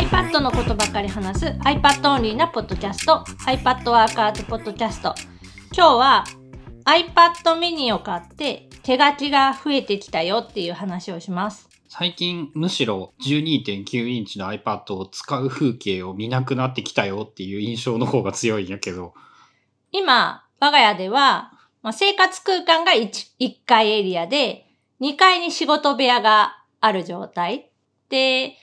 iPad のことばかり話す iPad オンリーなポッドキャスト iPad ワーカーズポッドキャスト今日は iPad mini を買って手書きが増えてきたよっていう話をします最近むしろ12.9インチの iPad を使う風景を見なくなってきたよっていう印象の方が強いんやけど。今、我が家では、まあ、生活空間が 1, 1階エリアで、2階に仕事部屋がある状態。で、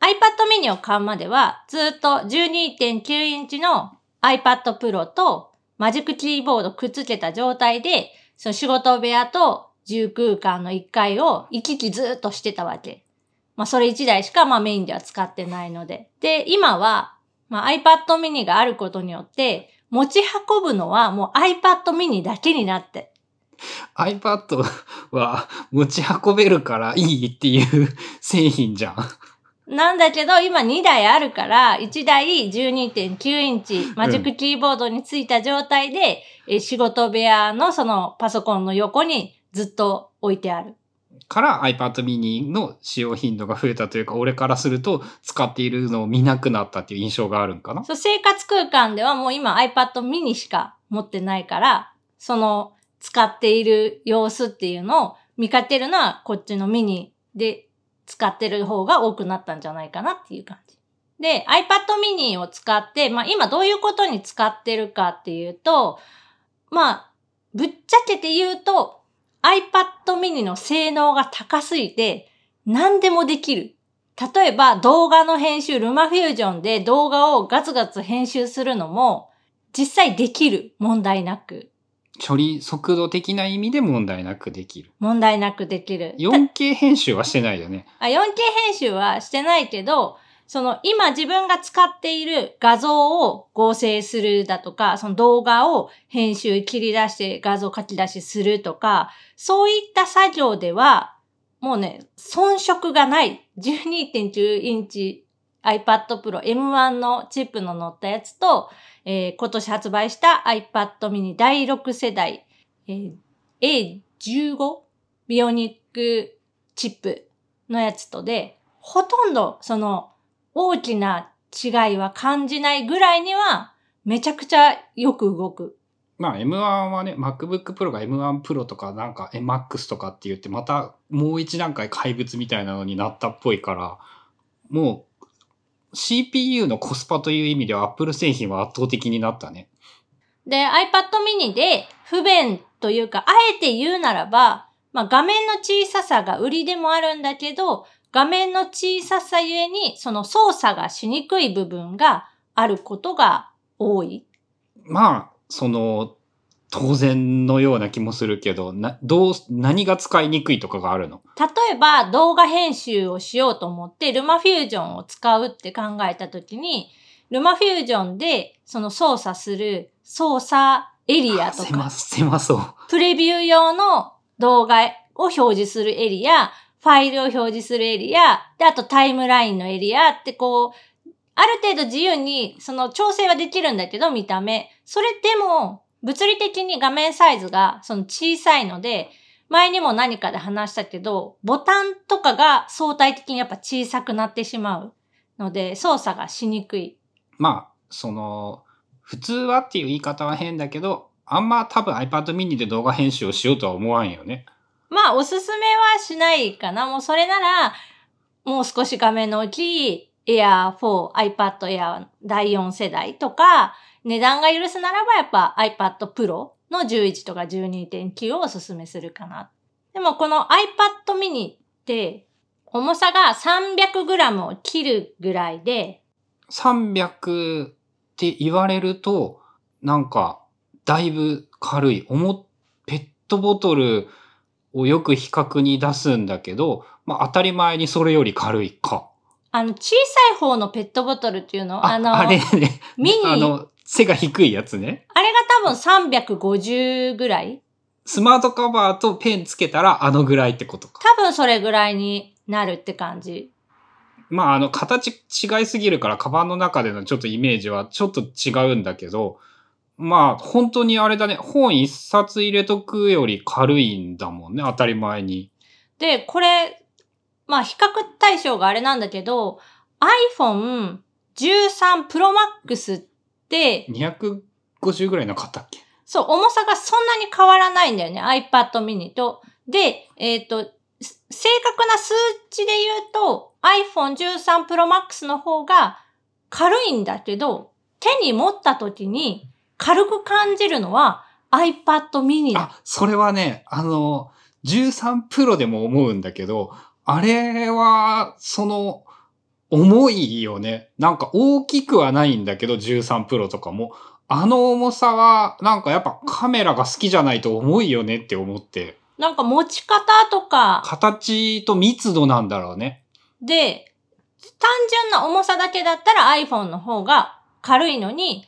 iPad mini を買うまでは、ずっと12.9インチの iPad Pro とマジックキーボードくっつけた状態で、その仕事部屋と住空間の1階を行き来ずっとしてたわけ。まあそれ1台しかまあメインでは使ってないので。で、今は、まあ、iPad mini があることによって、持ち運ぶのはもう iPad mini だけになって。iPad は持ち運べるからいいっていう 製品じゃん。なんだけど、今2台あるから、1台12.9インチ、マジックキーボードについた状態で、うん、仕事部屋のそのパソコンの横にずっと置いてある。から iPad mini の使用頻度が増えたというか、俺からすると使っているのを見なくなったっていう印象があるんかな？そう、生活空間ではもう今 iPad mini しか持ってないから、その使っている様子っていうのを見かけるのはこっちのミニで使ってる方が多くなったんじゃないかなっていう感じ。で、iPad mini を使って、まあ今どういうことに使ってるかっていうと、まあ、ぶっちゃけて言うと、iPad mini の性能が高すぎて何でもできる。例えば動画の編集、ルマフュージョンで動画をガツガツ編集するのも実際できる。問題なく。処理速度的な意味で問題なくできる。問題なくできる。4K 編集はしてないよね。あ、4K 編集はしてないけど、その今自分が使っている画像を合成するだとか、その動画を編集切り出して画像書き出しするとか、そういった作業では、もうね、遜色がない。12.9インチ iPad Pro M1 のチップの乗ったやつと、えー、今年発売した iPad mini 第6世代、えー、A15 ビオニックチップのやつとで、ほとんどその大きな違いは感じないぐらいには、めちゃくちゃよく動く。まあ M1 はね、MacBook Pro が M1 Pro とかなんか MAX とかって言ってまたもう一段階怪物みたいなのになったっぽいから、もう CPU のコスパという意味では Apple 製品は圧倒的になったね。で、iPad mini で不便というか、あえて言うならば、まあ画面の小ささが売りでもあるんだけど、画面の小ささゆえに、その操作がしにくい部分があることが多い。まあ、その、当然のような気もするけど、な、どう、何が使いにくいとかがあるの？例えば動画編集をしようと思ってルマフュージョンを使うって考えたときに、ルマフュージョンでその操作する操作エリアとか。狭、狭そう。プレビュー用の動画を表示するエリア、ファイルを表示するエリア、で、あとタイムラインのエリアってこう、ある程度自由にその調整はできるんだけど、見た目。それでも、物理的に画面サイズがその小さいので、前にも何かで話したけど、ボタンとかが相対的にやっぱ小さくなってしまうので、操作がしにくい。まあ、その、普通はっていう言い方は変だけど、あんま多分 iPad mini で動画編集をしようとは思わんよね。まあ、おすすめはしないかな。もうそれなら、もう少し画面の大きい Air 4、iPad Air 第4世代とか、値段が許すならばやっぱ iPad Pro の11とか12.9をおすすめするかな。でもこの iPad mini って重さが 300g を切るぐらいで。300って言われると、なんか、だいぶ軽い。重、ペットボトルをよく比較に出すんだけど、まあ当たり前にそれより軽いか。あの、小さい方のペットボトルっていうの？あの、あれね。ミニ。あの、背が低いやつね。あれが多分350ぐらいスマートカバーとペンつけたらあのぐらいってことか。多分それぐらいになるって感じ。まあ、あの、形違いすぎるから、カバンの中でのちょっとイメージはちょっと違うんだけど、まあ、本当にあれだね。本一冊入れとくより軽いんだもんね。当たり前に。で、これ、まあ、比較対象があれなんだけど、iPhone 13 Pro Max って、250ぐらいなかったっけ？そう、重さがそんなに変わらないんだよね。iPad mini と。で、えっ、と、す正確な数値で言うと iPhone 13 Pro Max の方が軽いんだけど、手に持った時に軽く感じるのは iPad mini だ。あ、それはね、あの、13プロでも思うんだけど、あれは、その、重いよね。なんか大きくはないんだけど、13プロとかも。あの重さは、なんかやっぱカメラが好きじゃないと重いよねって思って。なんか持ち方とか形と密度なんだろうね。で、単純な重さだけだったら iPhone の方が軽いのに、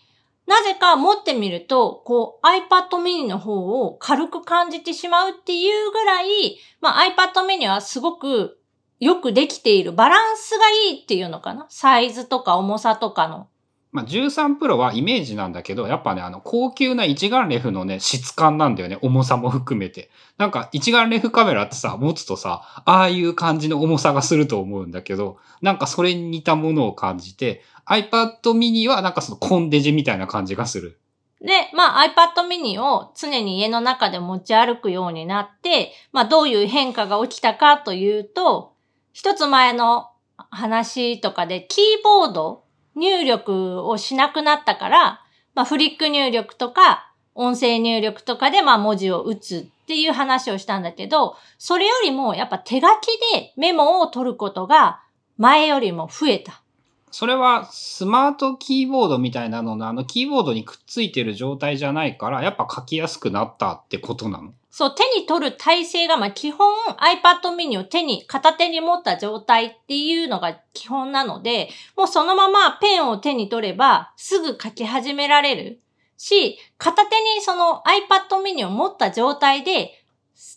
なぜか持ってみると、こう iPad mini の方を軽く感じてしまうっていうぐらい、まあ iPad mini はすごくよくできている。バランスがいいっていうのかな？サイズとか重さとかの。まあ、13プロはイメージなんだけど、やっぱね、あの、高級な一眼レフのね、質感なんだよね。重さも含めて。なんか、一眼レフカメラってさ、持つとさ、ああいう感じの重さがすると思うんだけど、なんかそれに似たものを感じて、iPad mini はなんかそのコンデジみたいな感じがする。で、まあ iPad mini を常に家の中で持ち歩くようになって、まあどういう変化が起きたかというと、一つ前の話とかでキーボード入力をしなくなったから、まあフリック入力とか音声入力とかでまあ文字を打つっていう話をしたんだけど、それよりもやっぱ手書きでメモを取ることが前よりも増えた。それはスマートキーボードみたいなののあのキーボードにくっついてる状態じゃないから、やっぱ書きやすくなったってことなの？そう、手に取る体勢が、まあ基本 iPad mini を手に、片手に持った状態っていうのが基本なので、もうそのままペンを手に取ればすぐ書き始められるし、片手にその iPad mini を持った状態で、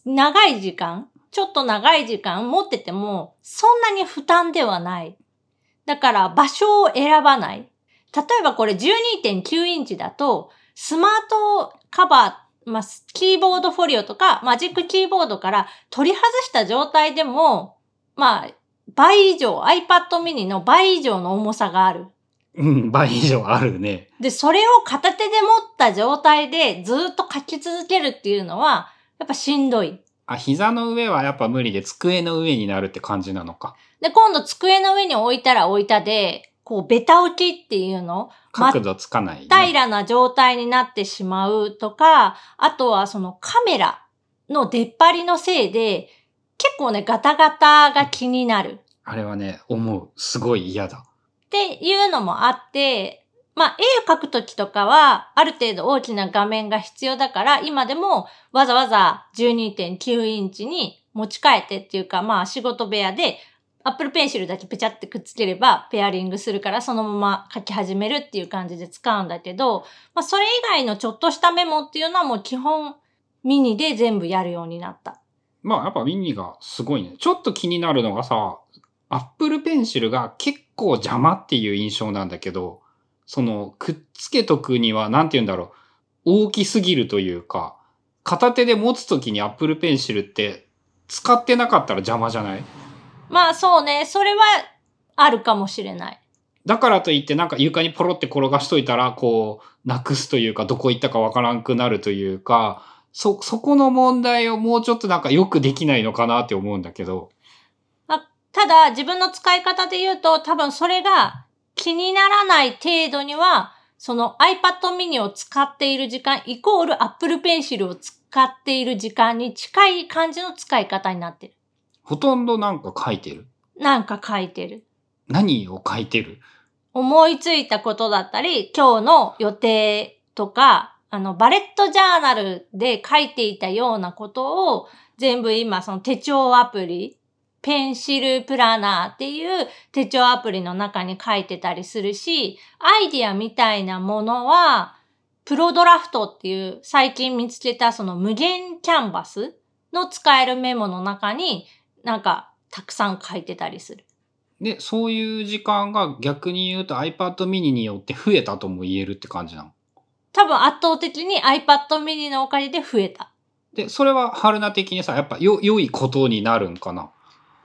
長い時間、ちょっと長い時間持ってても、そんなに負担ではない。だから場所を選ばない。例えばこれ12.9インチだと、スマートカバー、まあ、キーボードフォリオとか、マジックキーボードから取り外した状態でも、まあ、倍以上、iPad mini の倍以上の重さがある。うん、倍以上あるね。で、それを片手で持った状態でずっと書き続けるっていうのは、やっぱしんどい。あ、膝の上はやっぱ無理で机の上になるって感じなのか。で、今度机の上に置いたら置いたで、こう、ベタ置きっていうの？角度つかない、ね。平らな状態になってしまうとか、あとはそのカメラの出っ張りのせいで、結構ね、ガタガタが気になるあれはね、思う。すごい嫌だ。っていうのもあって、まあ、絵を描くときとかは、ある程度大きな画面が必要だから、今でもわざわざ12.9インチに持ち替えてっていうか、まあ、仕事部屋で、Apple Pencil だけペチャってくっつければ、ペアリングするから、そのまま書き始めるっていう感じで使うんだけど、まあ、それ以外のちょっとしたメモっていうのはもう基本、ミニで全部やるようになった。まあやっぱミニがすごいね。ちょっと気になるのがさ、Apple Pencil が結構邪魔っていう印象なんだけど、その、くっつけとくには、なんて言うんだろう。大きすぎるというか、片手で持つときに Apple Pencil って使ってなかったら邪魔じゃない？まあそうね、それはあるかもしれない。だからといってなんか床にポロって転がしといたら、こう、なくすというか、どこ行ったかわからんくなるというか、そ、そこの問題をもうちょっとなんかよくできないのかなって思うんだけど。ただ、自分の使い方で言うと、多分それが気にならない程度には、その iPad mini を使っている時間イコール Apple Pencil を使っている時間に近い感じの使い方になってる。ほとんどなんか書いてる？なんか書いてる。何を書いてる？思いついたことだったり、今日の予定とか、あの、バレットジャーナルで書いていたようなことを、全部今、その手帳アプリ、ペンシルプラナーっていう手帳アプリの中に書いてたりするし、アイディアみたいなものは、プロドラフトっていう最近見つけたその無限キャンバスの使えるメモの中になんかたくさん書いてたりする。で、そういう時間が逆に言うと iPad mini によって増えたとも言えるって感じなの？多分圧倒的に iPad mini のおかげで増えた。で、それは春菜的にさ、やっぱよ、良いことになるんかな？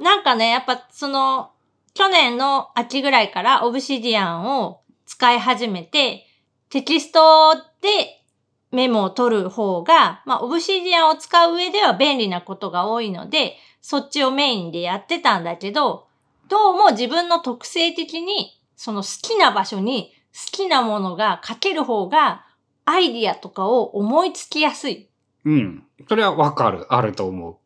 なんかね、やっぱその、去年の秋ぐらいからオブシディアンを使い始めて、テキストでメモを取る方が、まあ、オブシディアンを使う上では便利なことが多いので、そっちをメインでやってたんだけど、どうも自分の特性的に、その好きな場所に好きなものが書ける方が、アイディアとかを思いつきやすい。うん。それはわかる。あると思う。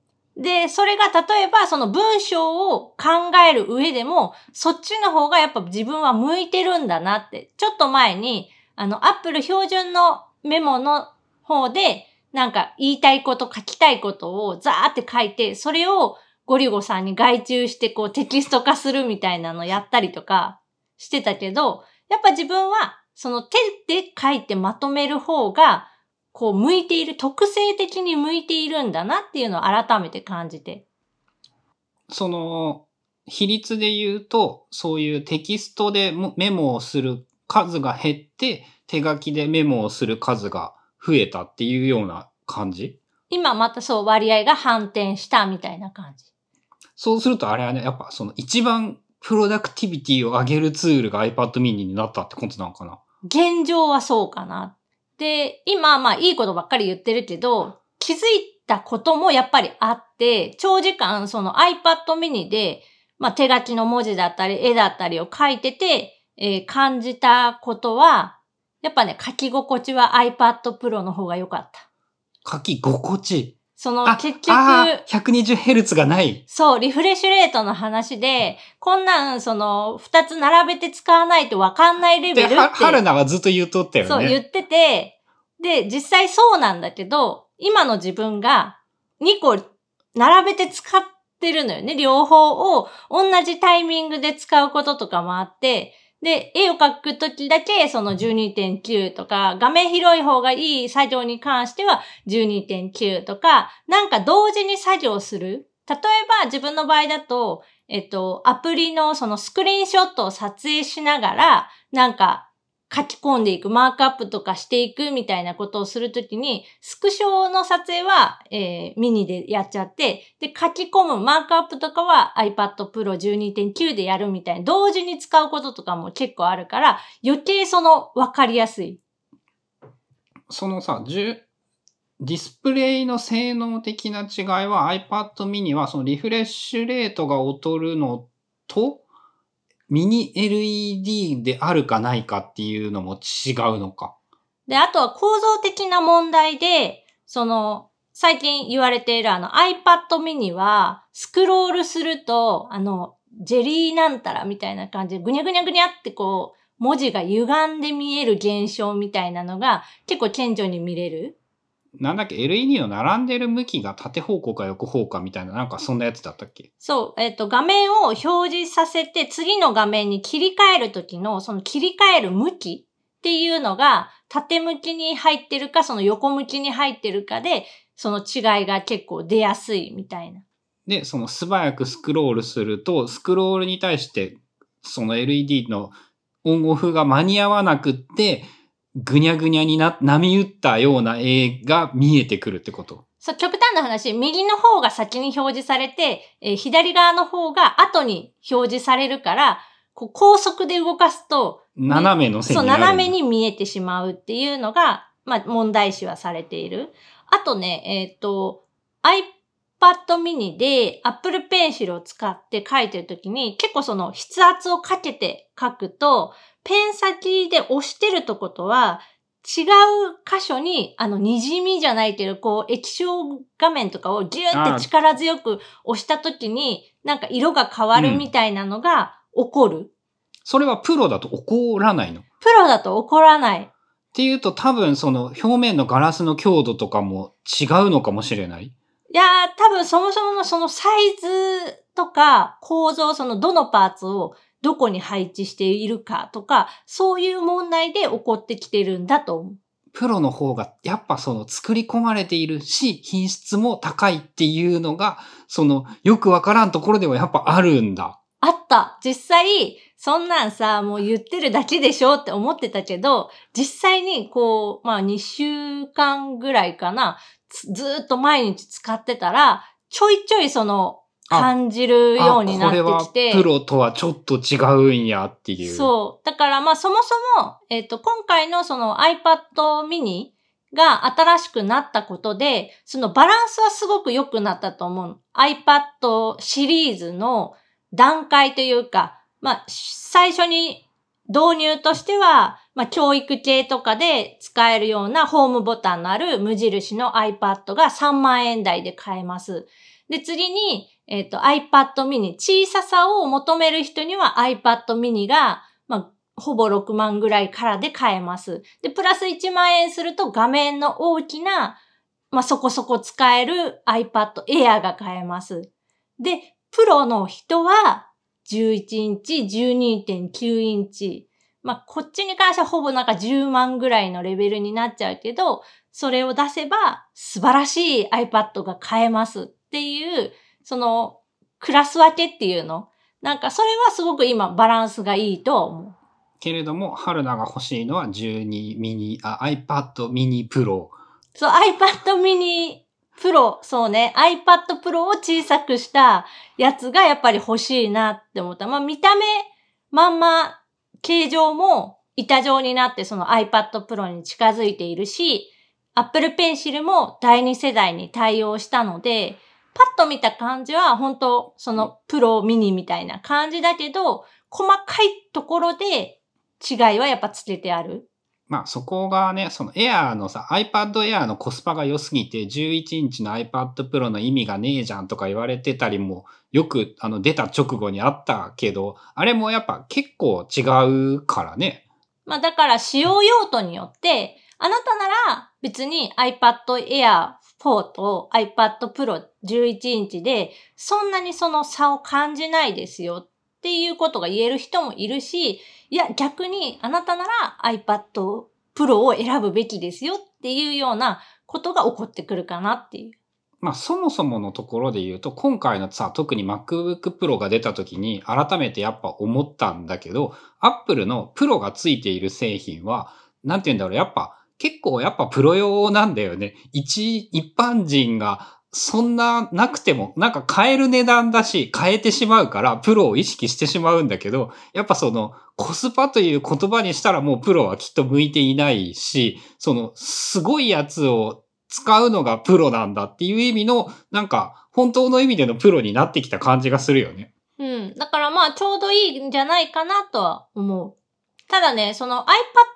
で、それが例えばその文章を考える上でも、そっちの方がやっぱ自分は向いてるんだなって。ちょっと前に、あの、アップル標準のメモの方で、なんか言いたいこと書きたいことをザーって書いて、それをゴリゴさんに外注してこうテキスト化するみたいなのやったりとかしてたけど、やっぱ自分はその手で書いてまとめる方が、こう向いている、特性的に向いているんだなっていうのを改めて感じて。その、比率で言うと、そういうテキストでメモをする数が減って、手書きでメモをする数が増えたっていうような感じ？今またそう割合が反転したみたいな感じ。そうするとあれはね、やっぱその一番プロダクティビティを上げるツールが iPad mini になったってことなのかな？現状はそうかな。で、今まあいいことばっかり言ってるけど、気づいたこともやっぱりあって、長時間その iPad mini で、まあ手書きの文字だったり絵だったりを書いてて、えー感じたことは、やっぱね、書き心地は iPad Pro の方が良かった。書き心地？そのあ、結局、あー 120Hz がない。そう、リフレッシュレートの話で、こんなん、その、二つ並べて使わないとわかんないレベで、ルって。は春菜はずっと言うとったよね。そう、言ってて、で、実際そうなんだけど、今の自分が2個並べて使ってるのよね。両方を同じタイミングで使うこととかもあって、で、絵を描くときだけその12.9とか、画面広い方がいい作業に関しては12.9とか、なんか同時に作業する。例えば自分の場合だと、えっと、アプリのそのスクリーンショットを撮影しながら、なんか書き込んでいく、マークアップとかしていくみたいなことをするときに、スクショの撮影は、えーミニでやっちゃって、で、書き込むマークアップとかは iPad Pro 12.9でやるみたいな、同時に使うこととかも結構あるから、余計その分かりやすい。そのさ、ディスプレイの性能的な違いは iPad mini はそのリフレッシュレートが劣るのとミニ LED であるかないかっていうのも違うのか。で、あとは構造的な問題で、その、最近言われているあの iPad mini は、スクロールすると、あの、ジェリーなんたらみたいな感じで、ぐにゃぐにゃぐにゃってこう、文字が歪んで見える現象みたいなのが結構顕著に見れる。なんだっけ ?LED の並んでる向きが縦方向か横方向みたいな、なんかそんなやつだったっけ？そう、えっ、と、画面を表示させて、次の画面に切り替えるときの、その切り替える向きっていうのが、縦向きに入ってるか、その横向きに入ってるかで、その違いが結構出やすいみたいな。で、その素早くスクロールすると、スクロールに対して、その LED のオンオフが間に合わなくって、ぐにゃぐにゃにな、波打ったような絵が見えてくるってこと。そう、極端な話、右の方が先に表示されて、えー左側の方が後に表示されるから、こう高速で動かすと、斜めの線そう、になるんだ。斜めに見えてしまうっていうのが、まあ、問題視はされている。あとね、えっ、と、iPad mini で Apple Pencil を使って書いてるときに、結構その筆圧をかけて書くと、ペン先で押してるとことは、違う箇所に、あの、滲みじゃないけど、こう、液晶画面とかをギューって力強く押したときに、なんか色が変わるみたいなのが起こる。それはプロだと起こらないの？っプロだと起こらない。ていうと多分その表面のガラスの強度とかも違うのかもしれない？いやー、多分そもそものそのサイズとか構造、そのどのパーツをどこに配置しているかとか、そういう問題で起こってきてるんだと思う。プロの方がやっぱその作り込まれているし、品質も高いっていうのが、そのよくわからんところではやっぱあるんだ。あった実際、そんなんさ、もう言ってるだけでしょって思ってたけど、実際にこう、まあ2週間ぐらいかな、つずーっと毎日使ってたら、ちょいちょいその感じるようになってきて。プロとはちょっと違うんやっていう。そう。だからまあそもそも、えっ、と、今回のその iPad mini が新しくなったことで、そのバランスはすごく良くなったと思う。iPad シリーズの段階というか、まあ、最初に導入としては、まあ、教育系とかで使えるようなホームボタンのある無印の iPad が3万円台で買えます。で、次に、えっ、ー、と、iPad mini、小ささを求める人には iPad mini が、まあ、ほぼ6万ぐらいからで買えます。で、プラス1万円すると画面の大きな、まあ、そこそこ使える iPad Air が買えます。で、プロの人は11インチ、12.9インチ。まあ、こっちに関してはほぼなんか10万ぐらいのレベルになっちゃうけど、それを出せば素晴らしい iPad が買えますっていう、そのクラス分けっていうの？なんかそれはすごく今バランスがいいと思う。けれども、春菜が欲しいのは12ミニ、あ、iPad mini Pro。そう、iPad mini Pro、そうね、iPad Pro を小さくしたやつがやっぱり欲しいなって思った。まあ見た目、まんま、形状も板状になってその iPad Pro に近づいているし、Apple Pencil も第2世代に対応したので、パッと見た感じは本当そのプロミニみたいな感じだけど、細かいところで違いはやっぱつけてある。まあそこがね、その Air のさ、iPad Air のコスパが良すぎて、11インチの iPad Pro の意味がねえじゃんとか言われてたりも、よくあの出た直後にあったけど、あれもやっぱ結構違うからね。まあだから使用用途によって、あなたなら別に iPad Air 4と iPad Pro 11インチでそんなにその差を感じないですよっていうことが言える人もいるし、いや、逆にあなたなら iPad Pro を選ぶべきですよっていうようなことが起こってくるかなっていう。まあそもそものところで言うと、今回のさ、特に MacBook Pro が出た時に改めてやっぱ思ったんだけど、Apple のプロがついている製品は、なんて言うんだろう、やっぱ結構やっぱプロ用なんだよね。一、一般人がそんななくても、なんか買える値段だし、買えてしまうから、プロを意識してしまうんだけど、やっぱその、コスパという言葉にしたらもうプロはきっと向いていないし、その、すごいやつを使うのがプロなんだっていう意味の、なんか、本当の意味でのプロになってきた感じがするよね。うん。だからまあ、ちょうどいいんじゃないかなとは思う。ただね、その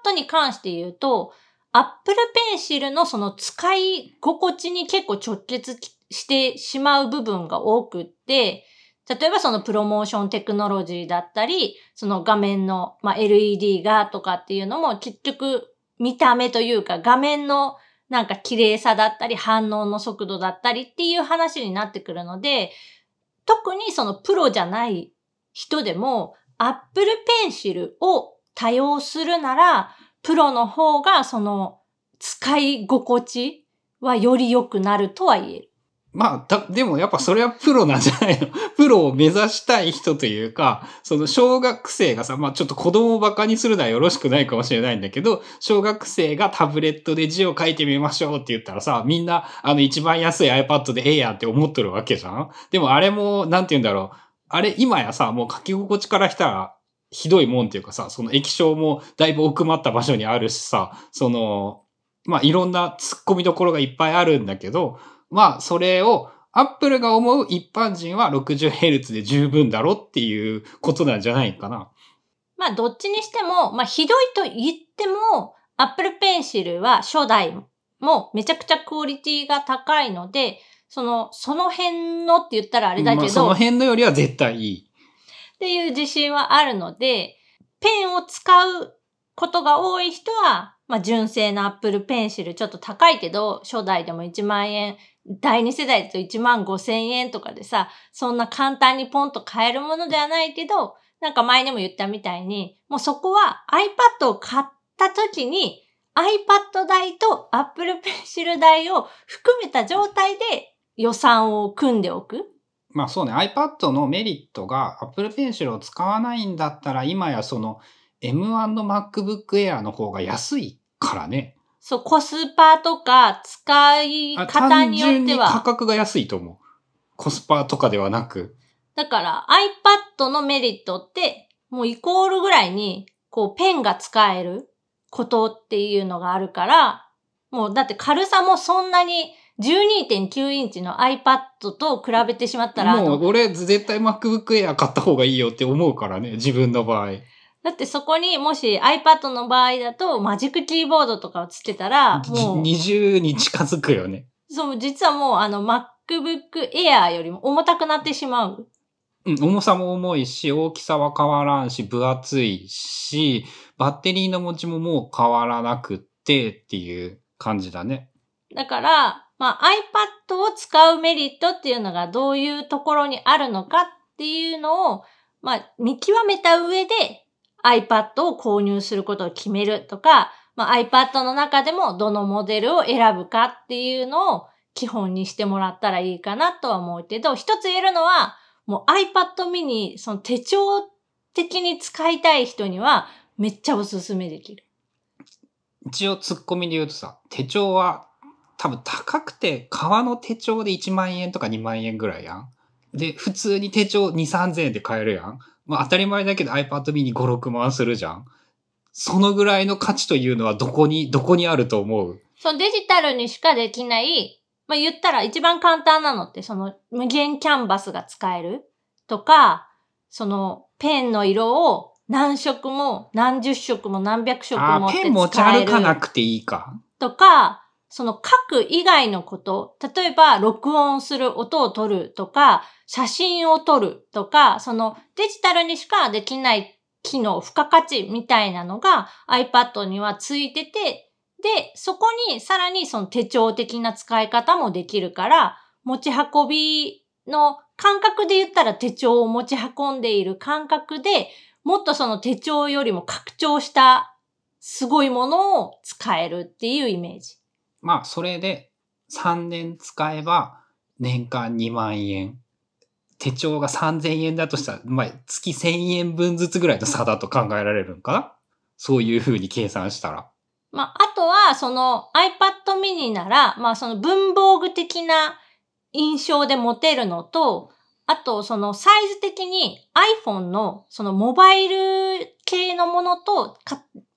iPad に関して言うと、Apple Pencil のその使い心地に結構直結してしまう部分が多くって、例えばそのプロモーションテクノロジーだったり、その画面の、まあ、LED がとかっていうのも結局見た目というか画面のなんか綺麗さだったり反応の速度だったりっていう話になってくるので、特にそのプロじゃない人でも Apple Pencil を多用するならプロの方がその使い心地はより良くなるとは言える。まあ、でもやっぱそれはプロなんじゃないの プロを目指したい人というか、その小学生がさ、まあちょっと子供を馬鹿にするのはよろしくないかもしれないんだけど、小学生がタブレットで字を書いてみましょうって言ったらさ、みんなあの一番安い iPad でええやんって思っとるわけじゃんでもあれも、なんて言うんだろう。あれ今やさ、もう書き心地からしたら、ひどいもんっていうかさ、その液晶もだいぶ奥まった場所にあるしさ、その、まあいろんな突っ込みどころがいっぱいあるんだけど、まあそれをアップルが思う一般人は 60Hz で十分だろっていうことなんじゃないかな。まあどっちにしても、まあひどいと言っても、Apple Pencil は初代もめちゃくちゃクオリティが高いので、その、その辺のって言ったらあれだけど、まあ、その辺のよりは絶対いい。っていう自信はあるので、ペンを使うことが多い人は、まあ、純正の Apple Pencil ちょっと高いけど、初代でも1万円、第2世代だと1万5千円とかでさ、そんな簡単にポンと買えるものではないけど、なんか前にも言ったみたいに、もうそこは iPad を買った時に iPad 代と Apple Pencil 代を含めた状態で予算を組んでおく。まあそうね、iPad のメリットが Apple Pencil を使わないんだったら、今やその M1 の MacBook Air の方が安いからね。そう、コスパとか使い方によっては。価格が安いと思う。コスパとかではなく。だから iPad のメリットって、もうイコールぐらいに、こうペンが使えることっていうのがあるから、もうだって軽さもそんなに12.9インチの iPad と比べてしまったら、もう俺絶対 MacBook Air 買った方がいいよって思うからね、自分の場合。だってそこにもし iPad の場合だとマジックキーボードとかをつけたら、もう、20に近づくよね。そう、実はもうあの MacBook Air よりも重たくなってしまう。うん、重さも重いし、大きさは変わらんし、分厚いし、バッテリーの持ちももう変わらなくってっていう感じだね。だから、まあ iPad を使うメリットっていうのがどういうところにあるのかっていうのを、まあ見極めた上で iPad を購入することを決めるとか、まあ iPad の中でもどのモデルを選ぶかっていうのを基本にしてもらったらいいかなとは思うけど、一つ言えるのは、もう iPad mini、その手帳的に使いたい人にはめっちゃおすすめできる。一応ツッコミで言うとさ、手帳は多分高くて、革の手帳で1万円とか2万円ぐらいやん。で、普通に手帳2、3000円で買えるやん。まあ当たり前だけど iPad mini 5、6万するじゃん。そのぐらいの価値というのはどこに、どこにあると思う？そのデジタルにしかできない、まあ、言ったら一番簡単なのって、その無限キャンバスが使える？とか、そのペンの色を何色も何十色も何百色もってペン持ち使え歩かなるくていいか。とか、その書く以外のこと、例えば録音する音を取るとか、写真を撮るとか、そのデジタルにしかできない機能、付加価値みたいなのが iPad にはついてて、で、そこにさらにその手帳的な使い方もできるから、持ち運びの感覚で言ったら手帳を持ち運んでいる感覚で、もっとその手帳よりも拡張したすごいものを使えるっていうイメージ。まあ、それで3年使えば年間2万円。手帳が3000円だとしたら、まあ、月1000円分ずつぐらいの差だと考えられるんかな？そういう風に計算したら。まあ、あとは、その iPad mini なら、まあ、その文房具的な印象で持てるのと、あと、そのサイズ的に iPhone のそのモバイル系のものと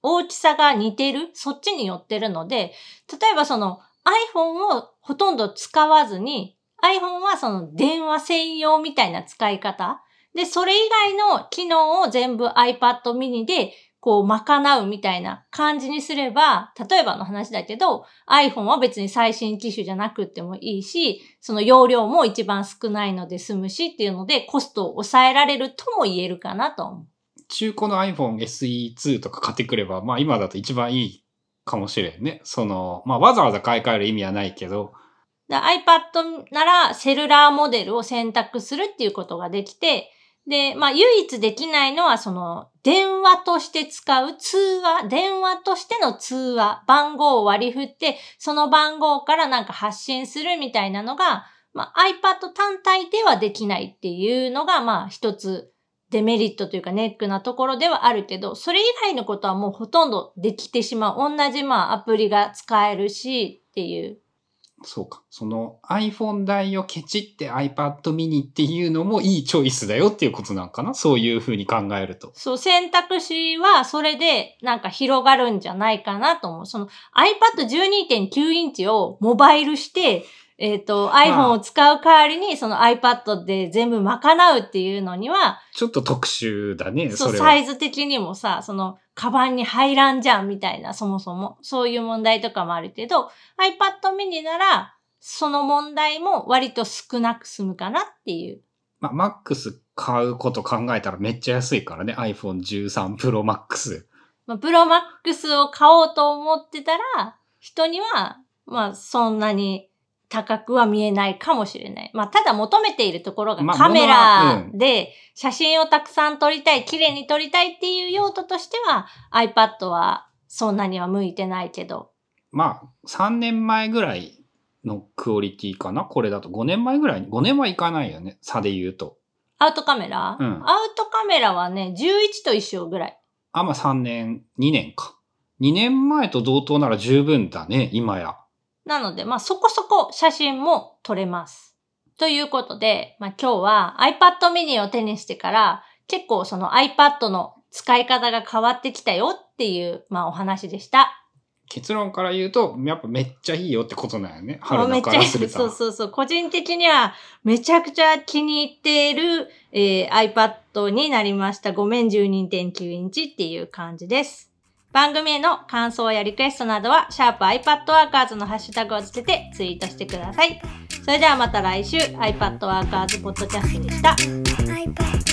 大きさが似てる、そっちに寄ってるので、例えばその iPhone をほとんど使わずに、iPhone はその電話専用みたいな使い方。で、それ以外の機能を全部 iPad mini でこう、賄うみたいな感じにすれば、例えばの話だけど、iPhone は別に最新機種じゃなくてもいいし、その容量も一番少ないので済むしっていうので、コストを抑えられるとも言えるかなと思う。中古の iPhone SE2 とか買ってくれば、まあ今だと一番いいかもしれんね。その、まあわざわざ買い替える意味はないけど、iPad ならセルラーモデルを選択するっていうことができて、で、まあ唯一できないのはその電話として使う通話、電話としての通話、番号を割り振って、その番号からなんか発信するみたいなのが、まあ iPad 単体ではできないっていうのがまあ一つデメリットというかネックなところではあるけど、それ以外のことはもうほとんどできてしまう。同じまあアプリが使えるしっていう。そうか。その iPhone 代をケチって iPad mini っていうのもいいチョイスだよっていうことなんかな？そういうふうに考えると。そう、選択肢はそれでなんか広がるんじゃないかなと思う。その iPad12.9 インチをモバイルして、えっ、と、iPhone を使う代わりにその iPad で全部賄うっていうのには、ちょっと特殊だね、そ、そう。サイズ的にもさ、その、カバンに入らんじゃんみたいな、そもそも。そういう問題とかもあるけど、iPad mini なら、その問題も割と少なく済むかなっていう。まあ、Max 買うこと考えたらめっちゃ安いからね。iPhone 13 Pro Max。まあ、プロマックスを買おうと思ってたら、人には、まあ、そんなに高くは見えないかもしれない。まあ、ただ求めているところがまあカメラで写真をたくさん撮りたい、綺麗に撮りたいっていう用途としては、iPad はそんなには向いてないけど。まあ、3年前ぐらいのクオリティかな？これだと5年前ぐらい？に。5年はいかないよね。差で言うと。アウトカメラ、うんアウトカメラはね、11と一緒ぐらい。あ、まあ3年、2年か。2年前と同等なら十分だね、今や。なので、まあそこそこ写真も撮れます。ということで、まあ、今日は iPad mini を手にしてから結構その iPad の使い方が変わってきたよっていう、まあ、お話でした。結論から言うと、やっぱめっちゃいいよってことなんよね。も春菜うめっちゃからすると。そうそうそう。個人的にはめちゃくちゃ気に入っている、えー iPad になりました。ごめん12.9インチっていう感じです。番組への感想やリクエストなどは、シャープ i p a d w o r k e r s のハッシュタグをつけてツイートしてください。それではまた来週、iPad Workers ポッドキャストでした。